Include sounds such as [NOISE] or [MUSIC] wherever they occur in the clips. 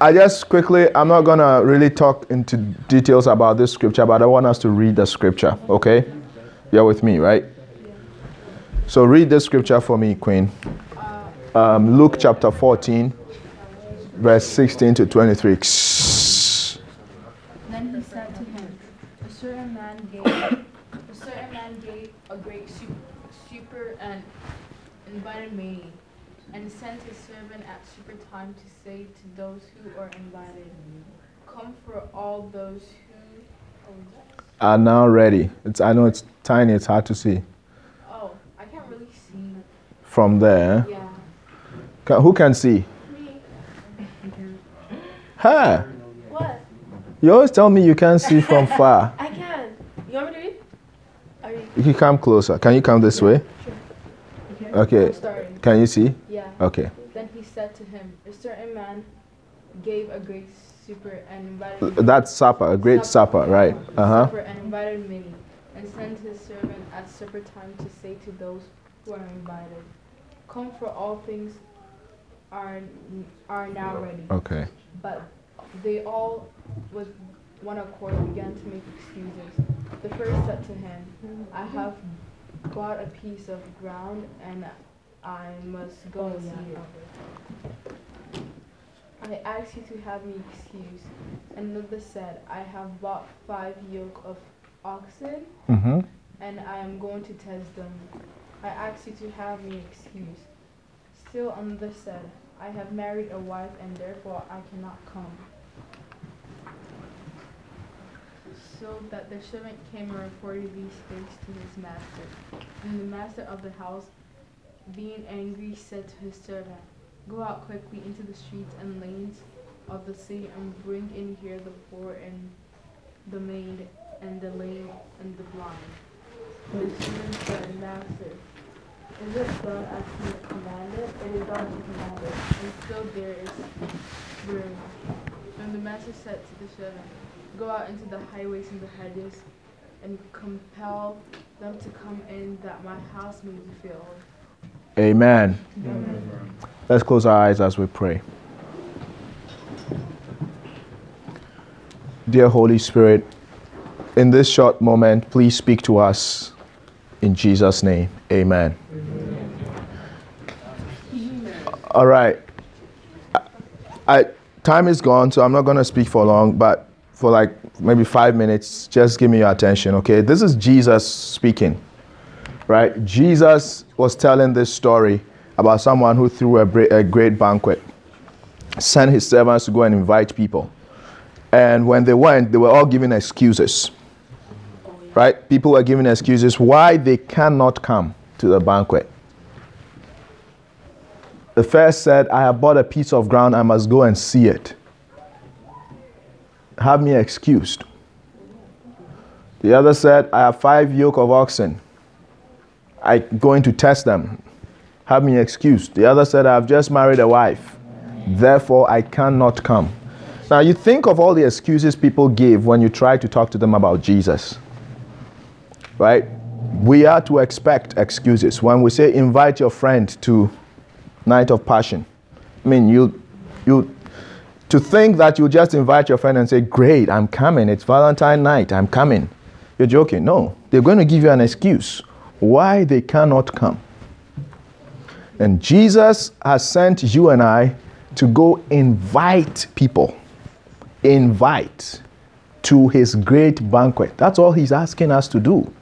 I just quickly, I'm not going to really talk into details about this scripture, but I want us to read the scripture, okay? You're with me, right? So read the scripture for me, Queen. Um, Luke chapter 14, verse 16 to 23. Then he said to him, A certain man gave, a certain man gave a great super, super and invited many, and sent his servant at super time to say to those who are invited, Come for all those who. Are now ready. It's, I know it's tiny, it's hard to see Oh, I can't really see. from there. Yeah. Ca- Who can see? Me. Huh? What? You always tell me you can't see from [LAUGHS] far. I can. You want me to read? Are you? You can come closer. Can you come this way? Okay. Can you see? Yeah. Okay. Then he said to him, A certain man gave a great super and invited. That's supper, a great supper, right? Uh huh. supper and invited many, and sent his servant at supper time to say to those who are invited, Come for all things are are now ready. Okay. But they all with one accord began to make excuses. The first said to him, I have bought a piece of ground and I must go and see it. I ask you to have me excused. And another said, I have bought five yoke of oxen Mm-hmm. and I am going to test them. I ask you to have me excused. Still another said, I have married a wife and therefore I cannot come. So that the servant came and reported these things to his master. And the master of the house, being angry, said to his servant, Go out quickly into the streets and lanes of the city and bring in here the poor and the maid and the lame and the blind. The servant said, Master, is it done as you commanded? It is done as you commanded. And still there is room. And the master said to the servant, Go out into the highways and the hedges and compel them to come in that my house may be filled. Amen. Let's close our eyes as we pray. Dear Holy Spirit, in this short moment, please speak to us. In Jesus' name, amen. All right. I, I- time is gone, so I'm not going to speak for long, but for like maybe five minutes, just give me your attention, okay? This is Jesus speaking right? Jesus was telling this story about someone who threw a, a great banquet, sent his servants to go and invite people. And when they went, they were all giving excuses, right? People were giving excuses why they cannot come to the banquet. The first said, I have bought a piece of ground, I must go and see it. Have me excused. The other said, I have five yoke of oxen. I going to test them. Have me excused. The other said, I've just married a wife. Therefore, I cannot come. Now, you think of all the excuses people give when you try to talk to them about Jesus. Right? We are to expect excuses. When we say invite your friend to night of passion, I mean, you, you, to think that you just invite your friend and say, Great, I'm coming. It's Valentine night. I'm coming. You're joking. No, they're going to give you an excuse why they cannot come. And Jesus has sent you and I to go invite people, invite to his great banquet. That's all he's asking us to do.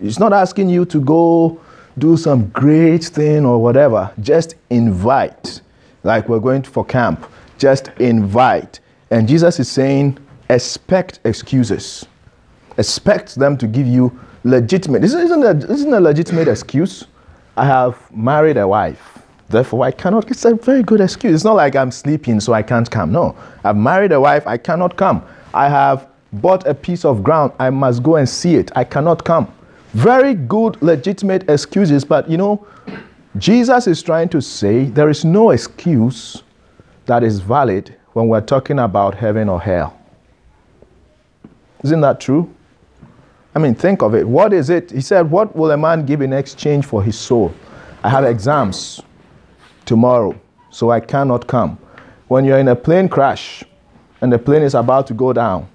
He's not asking you to go do some great thing or whatever. Just invite, like we're going for camp. Just invite. And Jesus is saying, expect excuses. Expect them to give you legitimate. This isn't a, isn't a legitimate excuse. I have married a wife. Therefore, I cannot. It's a very good excuse. It's not like I'm sleeping, so I can't come. No. I've married a wife. I cannot come. I have bought a piece of ground. I must go and see it. I cannot come. Very good, legitimate excuses. But you know, Jesus is trying to say there is no excuse that is valid when we're talking about heaven or hell. Isn't that true? I mean, think of it. What is it? He said, What will a man give in exchange for his soul? I have exams tomorrow, so I cannot come. when you're in a plane crash and the plane is about to go down,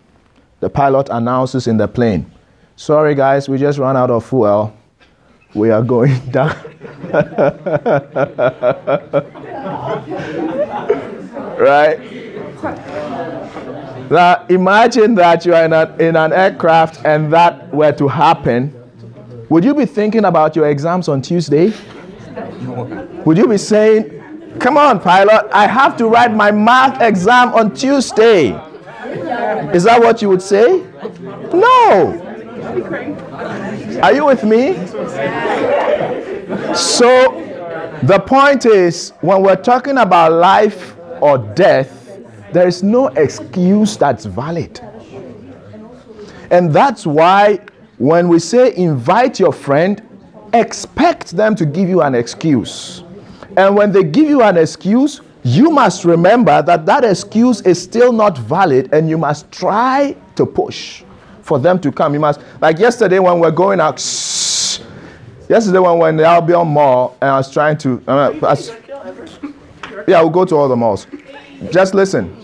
the pilot announces in the plane, Sorry, guys, we just ran out of fuel. We are going [LAUGHS] down. [LAUGHS] right? Now, imagine that you are in, a, in an aircraft and that were to happen. Would you be thinking about your exams on Tuesday? Would you be saying, Come on, pilot, I have to write my math exam on Tuesday? Is that what you would say? No. Are you with me? So, the point is when we're talking about life or death, there is no excuse that's valid. And that's why when we say invite your friend, expect them to give you an excuse. And when they give you an excuse, you must remember that that excuse is still not valid and you must try to push for them to come. You must, like yesterday when we're going out, shh, yesterday when we were in the Albion Mall and I was trying to, uh, yeah, we'll go to all the malls. Just listen.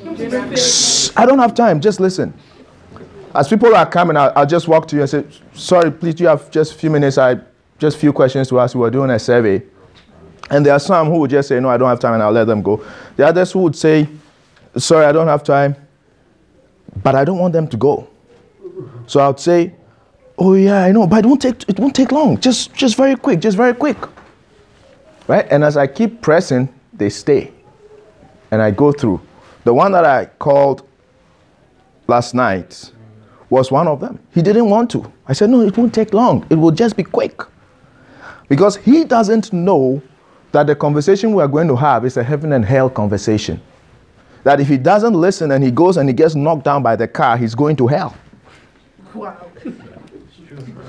Shh, I don't have time. Just listen. As people are coming, I'll, I'll just walk to you and say, sorry, please, you have just a few minutes. I just few questions to ask. We are doing a survey. And there are some who would just say, no, I don't have time, and I'll let them go. The others who would say, sorry, I don't have time, but I don't want them to go. So I would say, "Oh yeah, I know, but it won't take it won't take long. Just just very quick, just very quick." Right? And as I keep pressing, they stay. And I go through. The one that I called last night was one of them. He didn't want to. I said, "No, it won't take long. It will just be quick." Because he doesn't know that the conversation we are going to have is a heaven and hell conversation. That if he doesn't listen and he goes and he gets knocked down by the car, he's going to hell. Wow.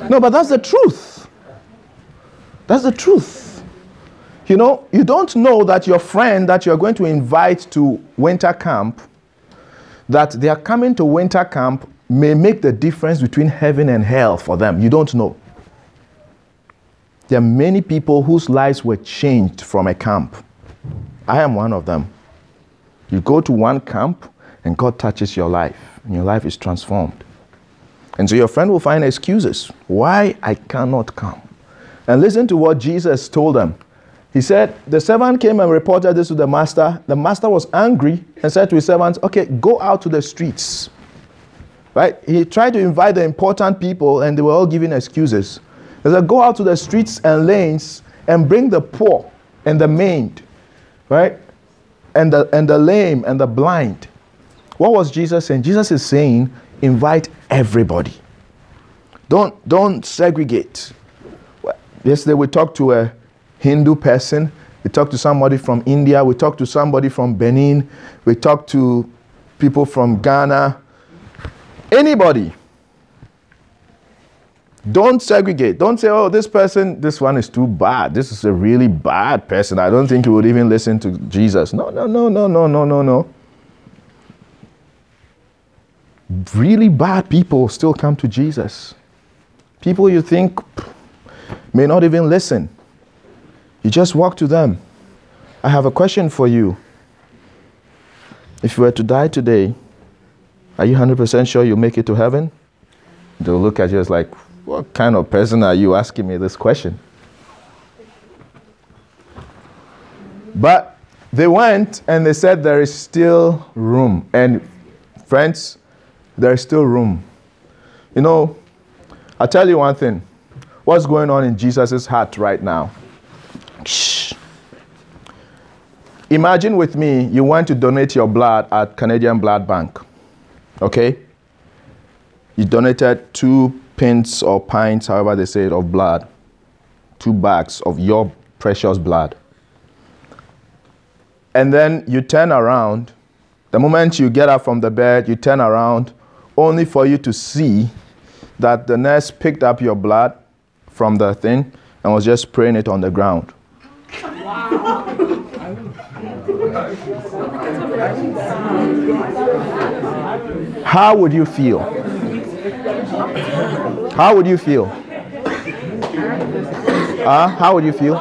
No, but that's the truth. That's the truth. You know, you don't know that your friend that you're going to invite to winter camp, that they are coming to winter camp may make the difference between heaven and hell for them. You don't know. There are many people whose lives were changed from a camp. I am one of them. You go to one camp and God touches your life, and your life is transformed. And so your friend will find excuses why I cannot come. And listen to what Jesus told them. He said, The servant came and reported this to the master. The master was angry and said to his servants, Okay, go out to the streets. Right? He tried to invite the important people and they were all giving excuses. He said, Go out to the streets and lanes and bring the poor and the maimed, right? And the, and the lame and the blind. What was Jesus saying? Jesus is saying, invite everybody. Don't, don't segregate. Yesterday we talked to a Hindu person, we talked to somebody from India, we talked to somebody from Benin, we talked to people from Ghana. Anybody. Don't segregate. Don't say, oh, this person, this one is too bad. This is a really bad person. I don't think he would even listen to Jesus. No, no, no, no, no, no, no, no really bad people still come to Jesus. People you think may not even listen. You just walk to them. I have a question for you. If you were to die today, are you 100% sure you'll make it to heaven? They'll look at you as like, what kind of person are you asking me this question? But they went and they said there is still room. And friends, there is still room. You know, I'll tell you one thing. What's going on in Jesus' heart right now? Imagine with me, you want to donate your blood at Canadian Blood Bank. Okay? You donated two pints or pints, however they say it, of blood. Two bags of your precious blood. And then you turn around. The moment you get up from the bed, you turn around only for you to see that the nurse picked up your blood from the thing and was just spraying it on the ground. How would you feel? How would you feel? Uh, how would you feel?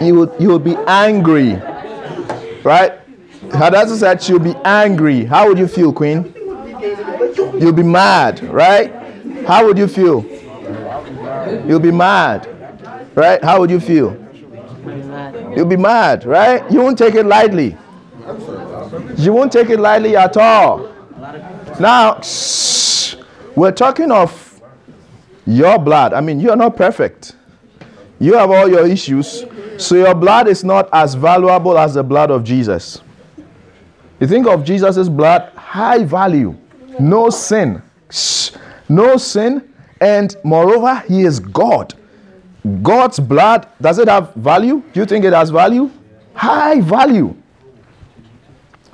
You would, you would be angry, right? Hadassah said she'll be angry. How would you feel, Queen? You'll be mad, right? How would you feel? You'll be mad, right? How would you feel? You'll be mad, right? You won't take it lightly. You won't take it lightly at all. Now, we're talking of your blood. I mean, you're not perfect. You have all your issues. So your blood is not as valuable as the blood of Jesus. You think of Jesus' blood, high value, no sin, no sin, and moreover, he is God. God's blood, does it have value? Do you think it has value? High value.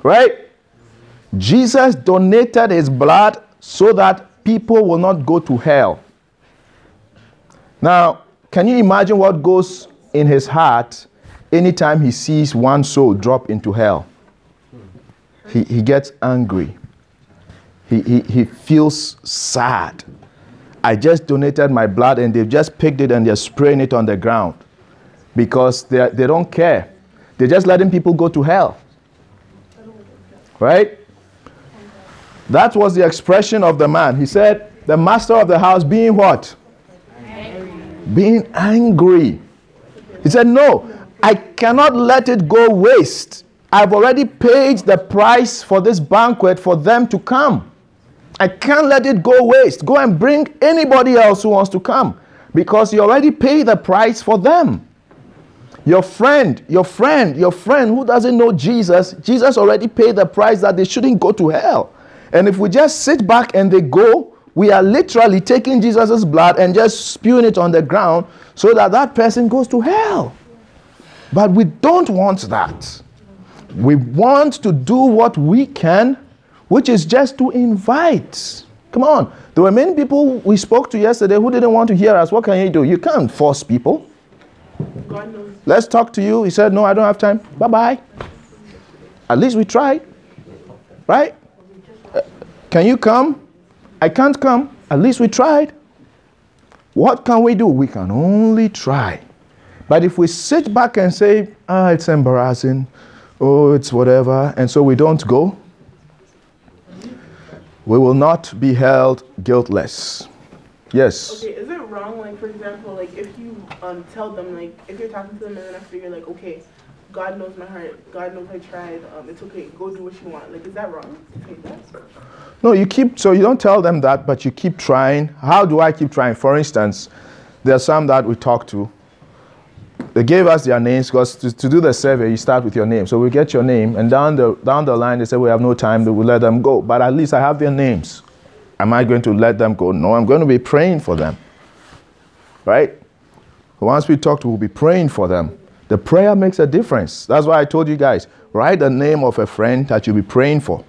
Right? Jesus donated his blood so that people will not go to hell. Now, can you imagine what goes in his heart anytime he sees one soul drop into hell? He, he gets angry. He, he, he feels sad. I just donated my blood and they've just picked it and they're spraying it on the ground because they, they don't care. They're just letting people go to hell. Right? That was the expression of the man. He said, The master of the house being what? Angry. Being angry. He said, No, I cannot let it go waste. I've already paid the price for this banquet for them to come. I can't let it go waste. Go and bring anybody else who wants to come because you already paid the price for them. Your friend, your friend, your friend who doesn't know Jesus, Jesus already paid the price that they shouldn't go to hell. And if we just sit back and they go, we are literally taking Jesus' blood and just spewing it on the ground so that that person goes to hell. But we don't want that. We want to do what we can, which is just to invite. Come on. There were many people we spoke to yesterday who didn't want to hear us. What can you do? You can't force people. Let's talk to you. He said, No, I don't have time. Bye bye. At least we tried. Right? Can you come? I can't come. At least we tried. What can we do? We can only try. But if we sit back and say, ah, it's embarrassing, oh, it's whatever, and so we don't go, we will not be held guiltless. Yes. Okay, is it wrong, like, for example, like, if you um, tell them, like, if you're talking to them and then after you're like, okay, God knows my heart. God knows I tried. Um, it's okay. Go do what you want. Like, is that wrong that? No, you keep, so you don't tell them that, but you keep trying. How do I keep trying? For instance, there are some that we talk to. They gave us their names because to, to do the survey, you start with your name. So we get your name, and down the, down the line, they say, We have no time, will let them go. But at least I have their names. Am I going to let them go? No, I'm going to be praying for them. Right? Once we talk to, we'll be praying for them. The prayer makes a difference. That's why I told you guys write the name of a friend that you'll be praying for.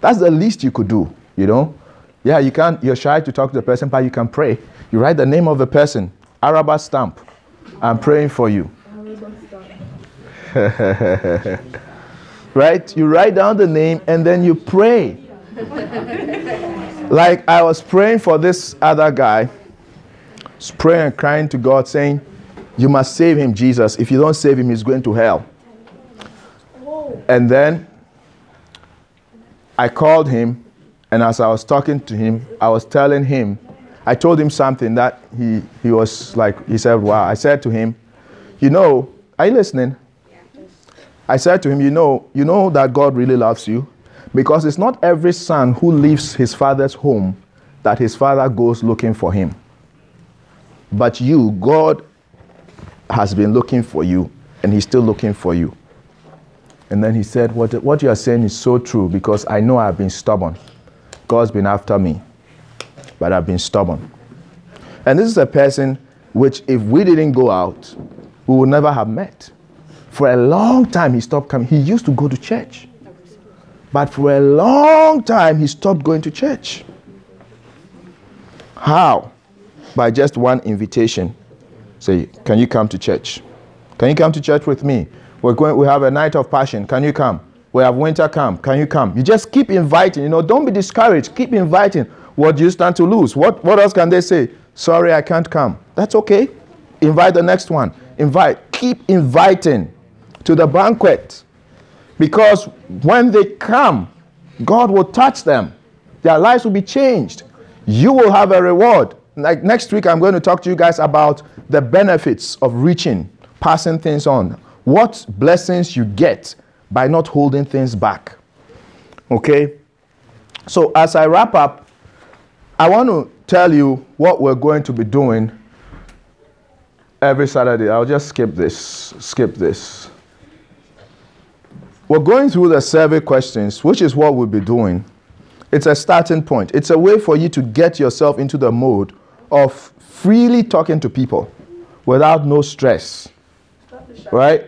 That's the least you could do, you know? Yeah, you can't, you're shy to talk to the person, but you can pray. You write the name of the person, Araba stamp. I'm praying for you. [LAUGHS] right? You write down the name and then you pray. like I was praying for this other guy, praying and crying to God, saying, you must save him, Jesus. If you don't save him, he's going to hell. And then I called him, and as I was talking to him, I was telling him, I told him something that he, he was like, he said, Wow. I said to him, You know, are you listening? I said to him, You know, you know that God really loves you because it's not every son who leaves his father's home that his father goes looking for him. But you, God has been looking for you and he's still looking for you. And then he said, What, what you are saying is so true because I know I've been stubborn. God's been after me, but I've been stubborn. And this is a person which, if we didn't go out, we would never have met. For a long time, he stopped coming. He used to go to church. But for a long time, he stopped going to church. How? By just one invitation Say, can you come to church? Can you come to church with me? We're going, we have a night of passion. Can you come? We have winter camp. Can you come? You just keep inviting. You know, don't be discouraged. Keep inviting. What do you stand to lose? What, what else can they say? Sorry, I can't come. That's okay. Invite the next one. Invite. Keep inviting to the banquet. Because when they come, God will touch them. Their lives will be changed. You will have a reward. Like next week, I'm going to talk to you guys about the benefits of reaching, passing things on. What blessings you get by not holding things back. Okay? So, as I wrap up, I want to tell you what we're going to be doing every Saturday. I'll just skip this. Skip this. We're going through the survey questions, which is what we'll be doing. It's a starting point. It's a way for you to get yourself into the mode of freely talking to people without no stress. Right?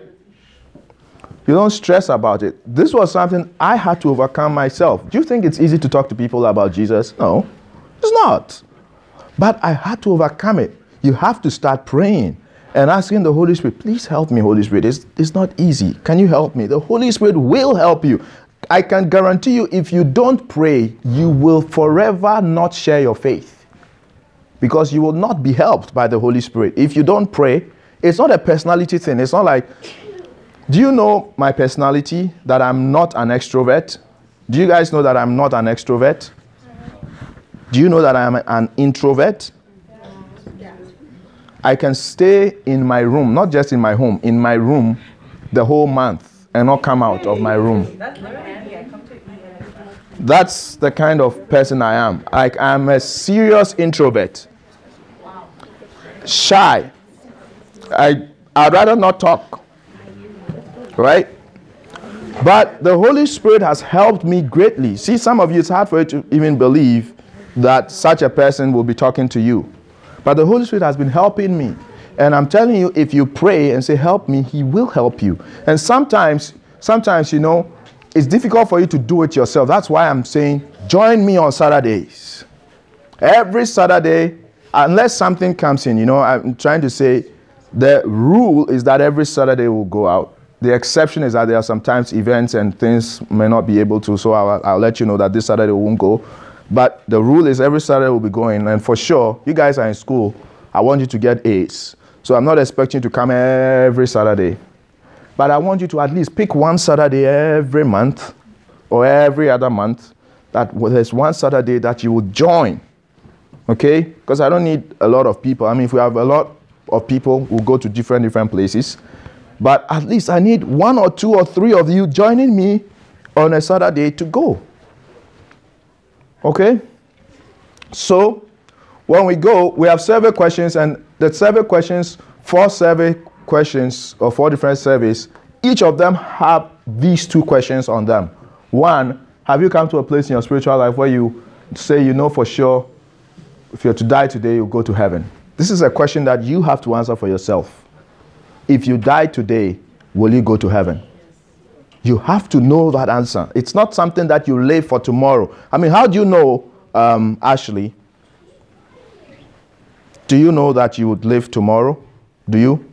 You don't stress about it. This was something I had to overcome myself. Do you think it's easy to talk to people about Jesus? No, it's not. But I had to overcome it. You have to start praying and asking the Holy Spirit, please help me, Holy Spirit. It's, it's not easy. Can you help me? The Holy Spirit will help you. I can guarantee you, if you don't pray, you will forever not share your faith because you will not be helped by the Holy Spirit. If you don't pray, it's not a personality thing. It's not like, do you know my personality that I'm not an extrovert? Do you guys know that I'm not an extrovert? Do you know that I'm an introvert? I can stay in my room, not just in my home, in my room the whole month and not come out of my room. That's the kind of person I am. Like I'm a serious introvert. Shy. I I'd rather not talk. Right? But the Holy Spirit has helped me greatly. See, some of you, it's hard for you to even believe that such a person will be talking to you. But the Holy Spirit has been helping me. And I'm telling you, if you pray and say, Help me, He will help you. And sometimes, sometimes, you know, it's difficult for you to do it yourself. That's why I'm saying, join me on Saturdays. Every Saturday, unless something comes in, you know, I'm trying to say the rule is that every Saturday will go out. The exception is that there are sometimes events and things may not be able to, so I'll, I'll let you know that this Saturday won't go. But the rule is every Saturday we'll be going, and for sure, you guys are in school. I want you to get A's. So I'm not expecting you to come every Saturday. But I want you to at least pick one Saturday every month or every other month that there's one Saturday that you will join. Okay? Because I don't need a lot of people. I mean, if we have a lot of people, we'll go to different different places. But at least I need one or two or three of you joining me on a Saturday to go. Okay? So when we go, we have survey questions, and the survey questions, four survey questions or four different surveys, each of them have these two questions on them. One, have you come to a place in your spiritual life where you say you know for sure if you're to die today, you'll go to heaven? This is a question that you have to answer for yourself. If you die today, will you go to heaven? You have to know that answer. It's not something that you lay for tomorrow. I mean, how do you know, um, Ashley? Do you know that you would live tomorrow? Do you?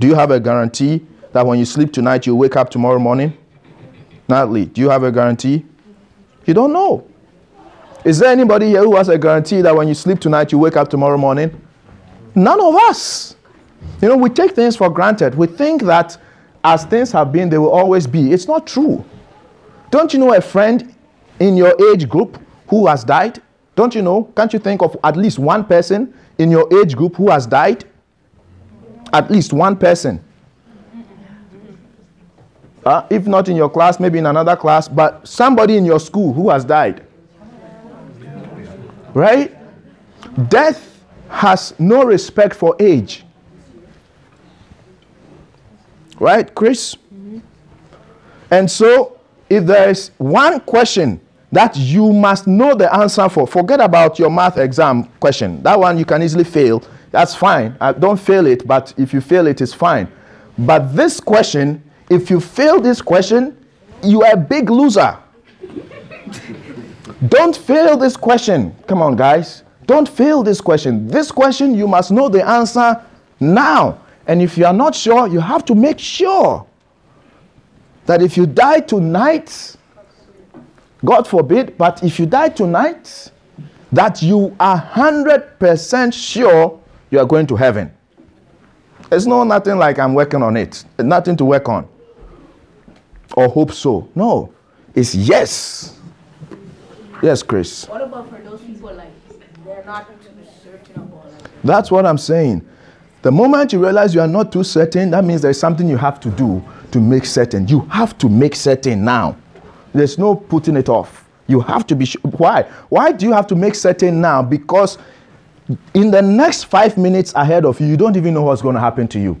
Do you have a guarantee that when you sleep tonight, you wake up tomorrow morning? Natalie, do you have a guarantee? You don't know. Is there anybody here who has a guarantee that when you sleep tonight, you wake up tomorrow morning? None of us. You know, we take things for granted. We think that as things have been, they will always be. It's not true. Don't you know a friend in your age group who has died? Don't you know? Can't you think of at least one person in your age group who has died? At least one person. Uh, if not in your class, maybe in another class, but somebody in your school who has died. Right? Death has no respect for age. Right, Chris? Mm-hmm. And so, if there is one question that you must know the answer for, forget about your math exam question. That one you can easily fail. That's fine. Uh, don't fail it, but if you fail it, it's fine. But this question, if you fail this question, you are a big loser. [LAUGHS] Don't fail this question. Come on, guys. Don't fail this question. This question, you must know the answer now. And if you are not sure, you have to make sure that if you die tonight, God forbid, but if you die tonight, that you are 100% sure you are going to heaven. It's no nothing like I'm working on it. Nothing to work on. or hope so. No, it's yes. Yes, Chris. What about for those people like they're not certain about like That's what I'm saying. The moment you realize you are not too certain, that means there's something you have to do to make certain. You have to make certain now. There's no putting it off. You have to be sure. Why? Why do you have to make certain now? Because in the next five minutes ahead of you, you don't even know what's going to happen to you.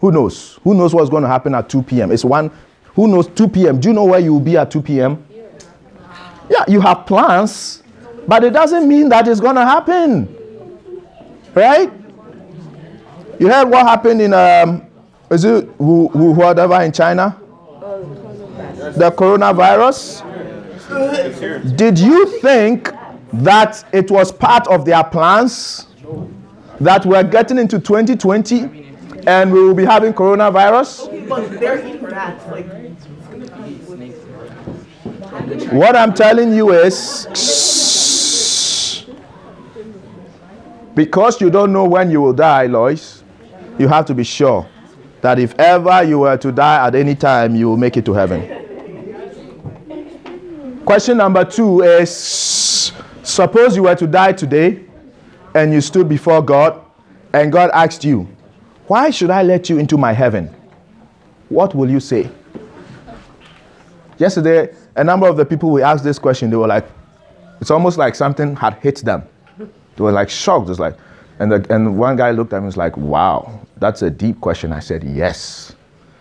Who knows? Who knows what's going to happen at 2 p.m.? It's one. Who knows 2 p.m.? Do you know where you will be at 2 p.m.? Yeah, you have plans, but it doesn't mean that it's going to happen. Right? You heard what happened in um, is it who, who whatever in China? The coronavirus. Did you think that it was part of their plans that we're getting into 2020 and we will be having coronavirus? What I'm telling you is because you don't know when you will die, Lois, you have to be sure that if ever you were to die at any time, you will make it to heaven. Question number two is suppose you were to die today and you stood before God and God asked you, Why should I let you into my heaven? What will you say? Yesterday, a number of the people we asked this question, they were like, it's almost like something had hit them. They were like shocked. It's like, and, the, and one guy looked at me and was like, wow, that's a deep question. I said, yes.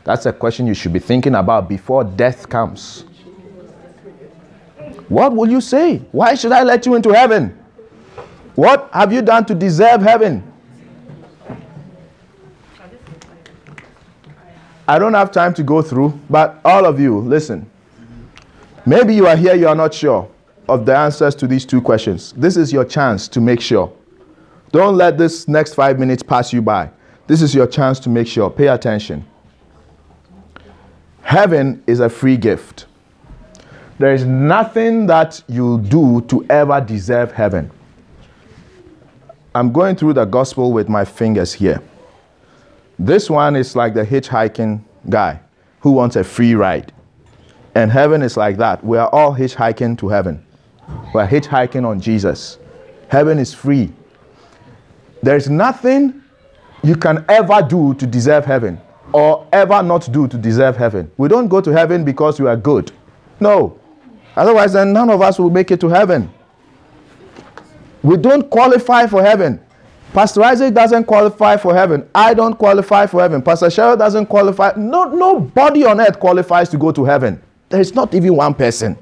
That's a question you should be thinking about before death comes. What will you say? Why should I let you into heaven? What have you done to deserve heaven? I don't have time to go through, but all of you, listen. Maybe you are here, you are not sure of the answers to these two questions. This is your chance to make sure. Don't let this next five minutes pass you by. This is your chance to make sure. Pay attention. Heaven is a free gift. There is nothing that you do to ever deserve heaven. I'm going through the gospel with my fingers here. This one is like the hitchhiking guy who wants a free ride. And heaven is like that. We are all hitchhiking to heaven. We're hitchhiking on Jesus. Heaven is free. There's nothing you can ever do to deserve heaven or ever not do to deserve heaven. We don't go to heaven because we are good. No. Otherwise, then none of us will make it to heaven. We don't qualify for heaven. Pastor Isaac doesn't qualify for heaven. I don't qualify for heaven. Pastor Cheryl doesn't qualify. No, nobody on earth qualifies to go to heaven. There is not even one person.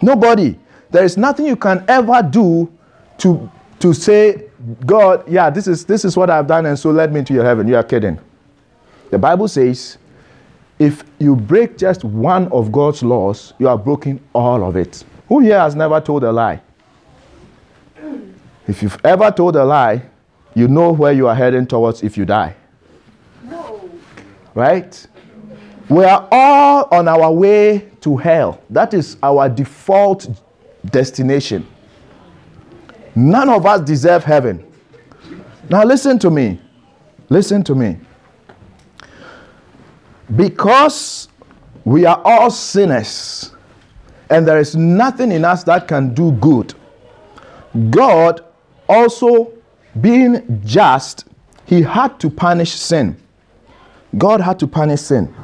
Nobody. There is nothing you can ever do to, to say, God, yeah, this is, this is what I've done, and so let me into your heaven. You are kidding. The Bible says, if you break just one of God's laws, you are breaking all of it. Who here has never told a lie? If you've ever told a lie, you know where you are heading towards if you die. No. Right? We are all on our way to hell. That is our default destination. None of us deserve heaven. Now, listen to me. Listen to me. Because we are all sinners and there is nothing in us that can do good, God also being just, he had to punish sin. God had to punish sin.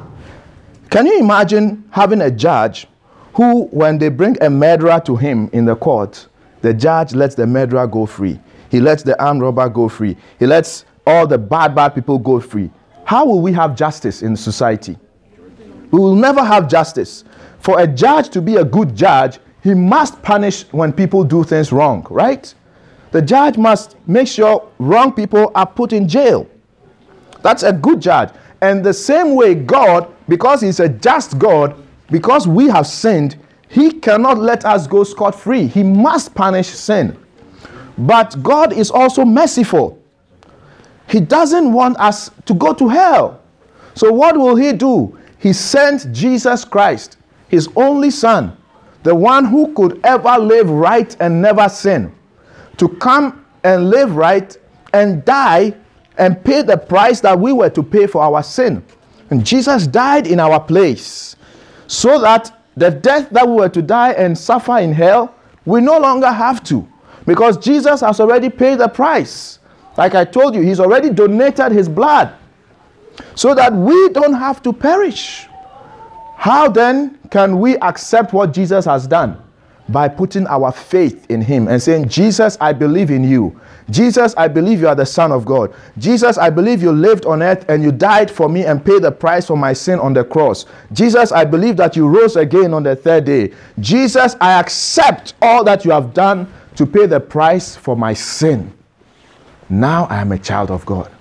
Can you imagine having a judge who, when they bring a murderer to him in the court, the judge lets the murderer go free? He lets the armed robber go free. He lets all the bad, bad people go free. How will we have justice in society? We will never have justice. For a judge to be a good judge, he must punish when people do things wrong, right? The judge must make sure wrong people are put in jail. That's a good judge. And the same way, God, because He's a just God, because we have sinned, He cannot let us go scot free. He must punish sin. But God is also merciful. He doesn't want us to go to hell. So, what will He do? He sent Jesus Christ, His only Son, the one who could ever live right and never sin, to come and live right and die and pay the price that we were to pay for our sin, And Jesus died in our place so that the death that we were to die and suffer in hell, we no longer have to because Jesus has already paid the price. Like I told you, He's already donated His blood so that we don't have to perish. How then can we accept what Jesus has done? By putting our faith in Him and saying, Jesus, I believe in you. Jesus, I believe you are the Son of God. Jesus, I believe you lived on earth and you died for me and paid the price for my sin on the cross. Jesus, I believe that you rose again on the third day. Jesus, I accept all that you have done to pay the price for my sin. Now I am a child of God.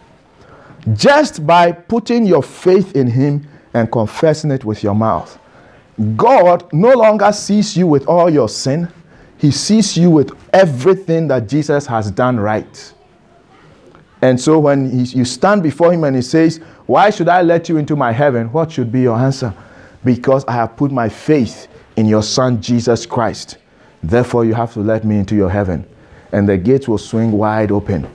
Just by putting your faith in Him and confessing it with your mouth, God no longer sees you with all your sin, He sees you with everything that Jesus has done right. And so when he, you stand before Him and He says, Why should I let you into my heaven? What should be your answer? Because I have put my faith in your Son, Jesus Christ. Therefore, you have to let me into your heaven. And the gates will swing wide open.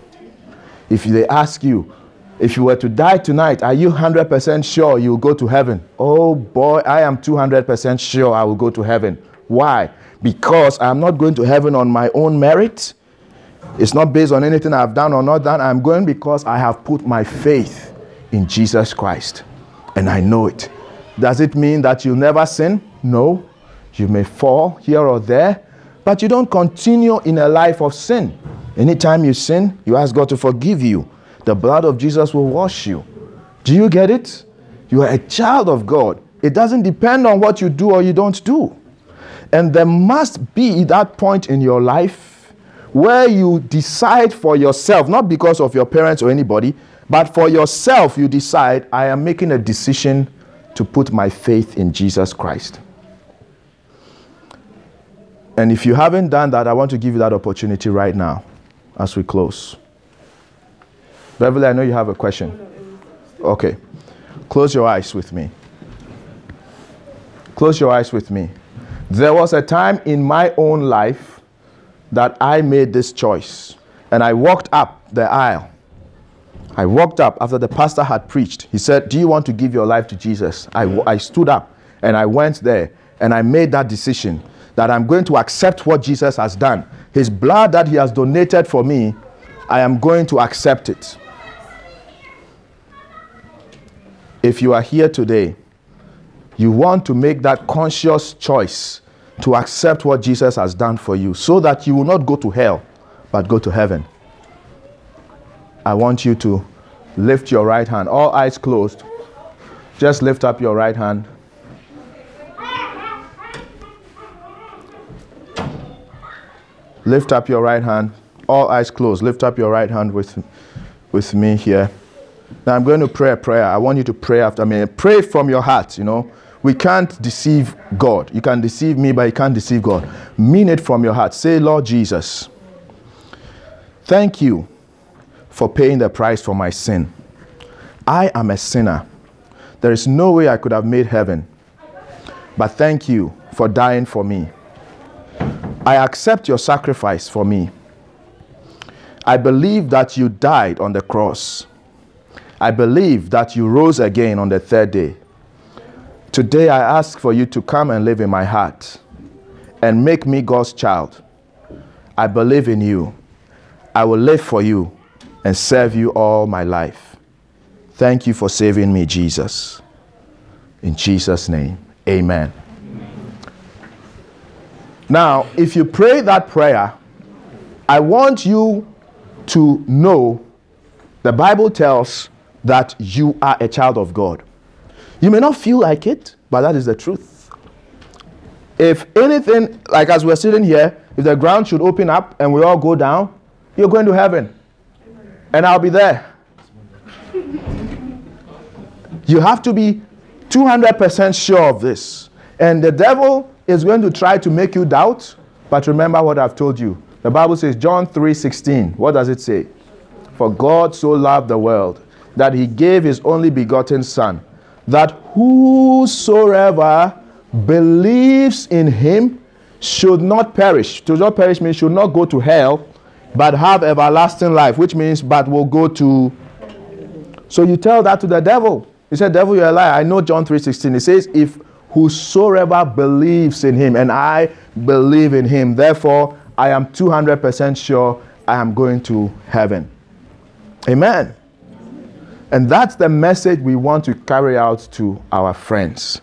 If they ask you, if you were to die tonight, are you 100% sure you'll go to heaven? Oh boy, I am 200% sure I will go to heaven. Why? Because I'm not going to heaven on my own merit. It's not based on anything I've done or not done. I'm going because I have put my faith in Jesus Christ. And I know it. Does it mean that you'll never sin? No. You may fall here or there, but you don't continue in a life of sin. Anytime you sin, you ask God to forgive you. The blood of Jesus will wash you. Do you get it? You are a child of God. It doesn't depend on what you do or you don't do. And there must be that point in your life where you decide for yourself, not because of your parents or anybody, but for yourself, you decide, I am making a decision to put my faith in Jesus Christ. And if you haven't done that, I want to give you that opportunity right now as we close. Beverly, I know you have a question. Okay. Close your eyes with me. Close your eyes with me. There was a time in my own life that I made this choice. And I walked up the aisle. I walked up after the pastor had preached. He said, Do you want to give your life to Jesus? I, I stood up and I went there and I made that decision that I'm going to accept what Jesus has done. His blood that he has donated for me, I am going to accept it. If you are here today, you want to make that conscious choice to accept what Jesus has done for you so that you will not go to hell, but go to heaven. I want you to lift your right hand, all eyes closed. Just lift up your right hand. Lift up your right hand, all eyes closed. Lift up your right hand with, with me here. Now I'm going to pray a prayer. I want you to pray after me. Pray from your heart, you know. We can't deceive God. You can deceive me, but you can't deceive God. Mean it from your heart. Say, Lord Jesus, thank you for paying the price for my sin. I am a sinner. There is no way I could have made heaven. But thank you for dying for me. I accept your sacrifice for me. I believe that you died on the cross. I believe that you rose again on the third day. Today I ask for you to come and live in my heart and make me God's child. I believe in you. I will live for you and serve you all my life. Thank you for saving me, Jesus. In Jesus' name, amen. Now, if you pray that prayer, I want you to know the Bible tells that you are a child of God. You may not feel like it, but that is the truth. If anything, like as we're sitting here, if the ground should open up and we all go down, you're going to heaven. And I'll be there. [LAUGHS] You have to be 200% sure of this. And the devil is going to try to make you doubt, but remember what I've told you. The Bible says, John 3 16. What does it say? For God so loved the world that he gave his only begotten Son, that whosoever believes in him should not perish. To not perish means should not go to hell, but have everlasting life, which means but will go to. So you tell that to the devil. He said, Devil, you're a liar. I know John 3.16. It says, If whosoever believes in him, and I believe in him, therefore I am 200% sure I am going to heaven. Amen. And that's the message we want to carry out to our friends.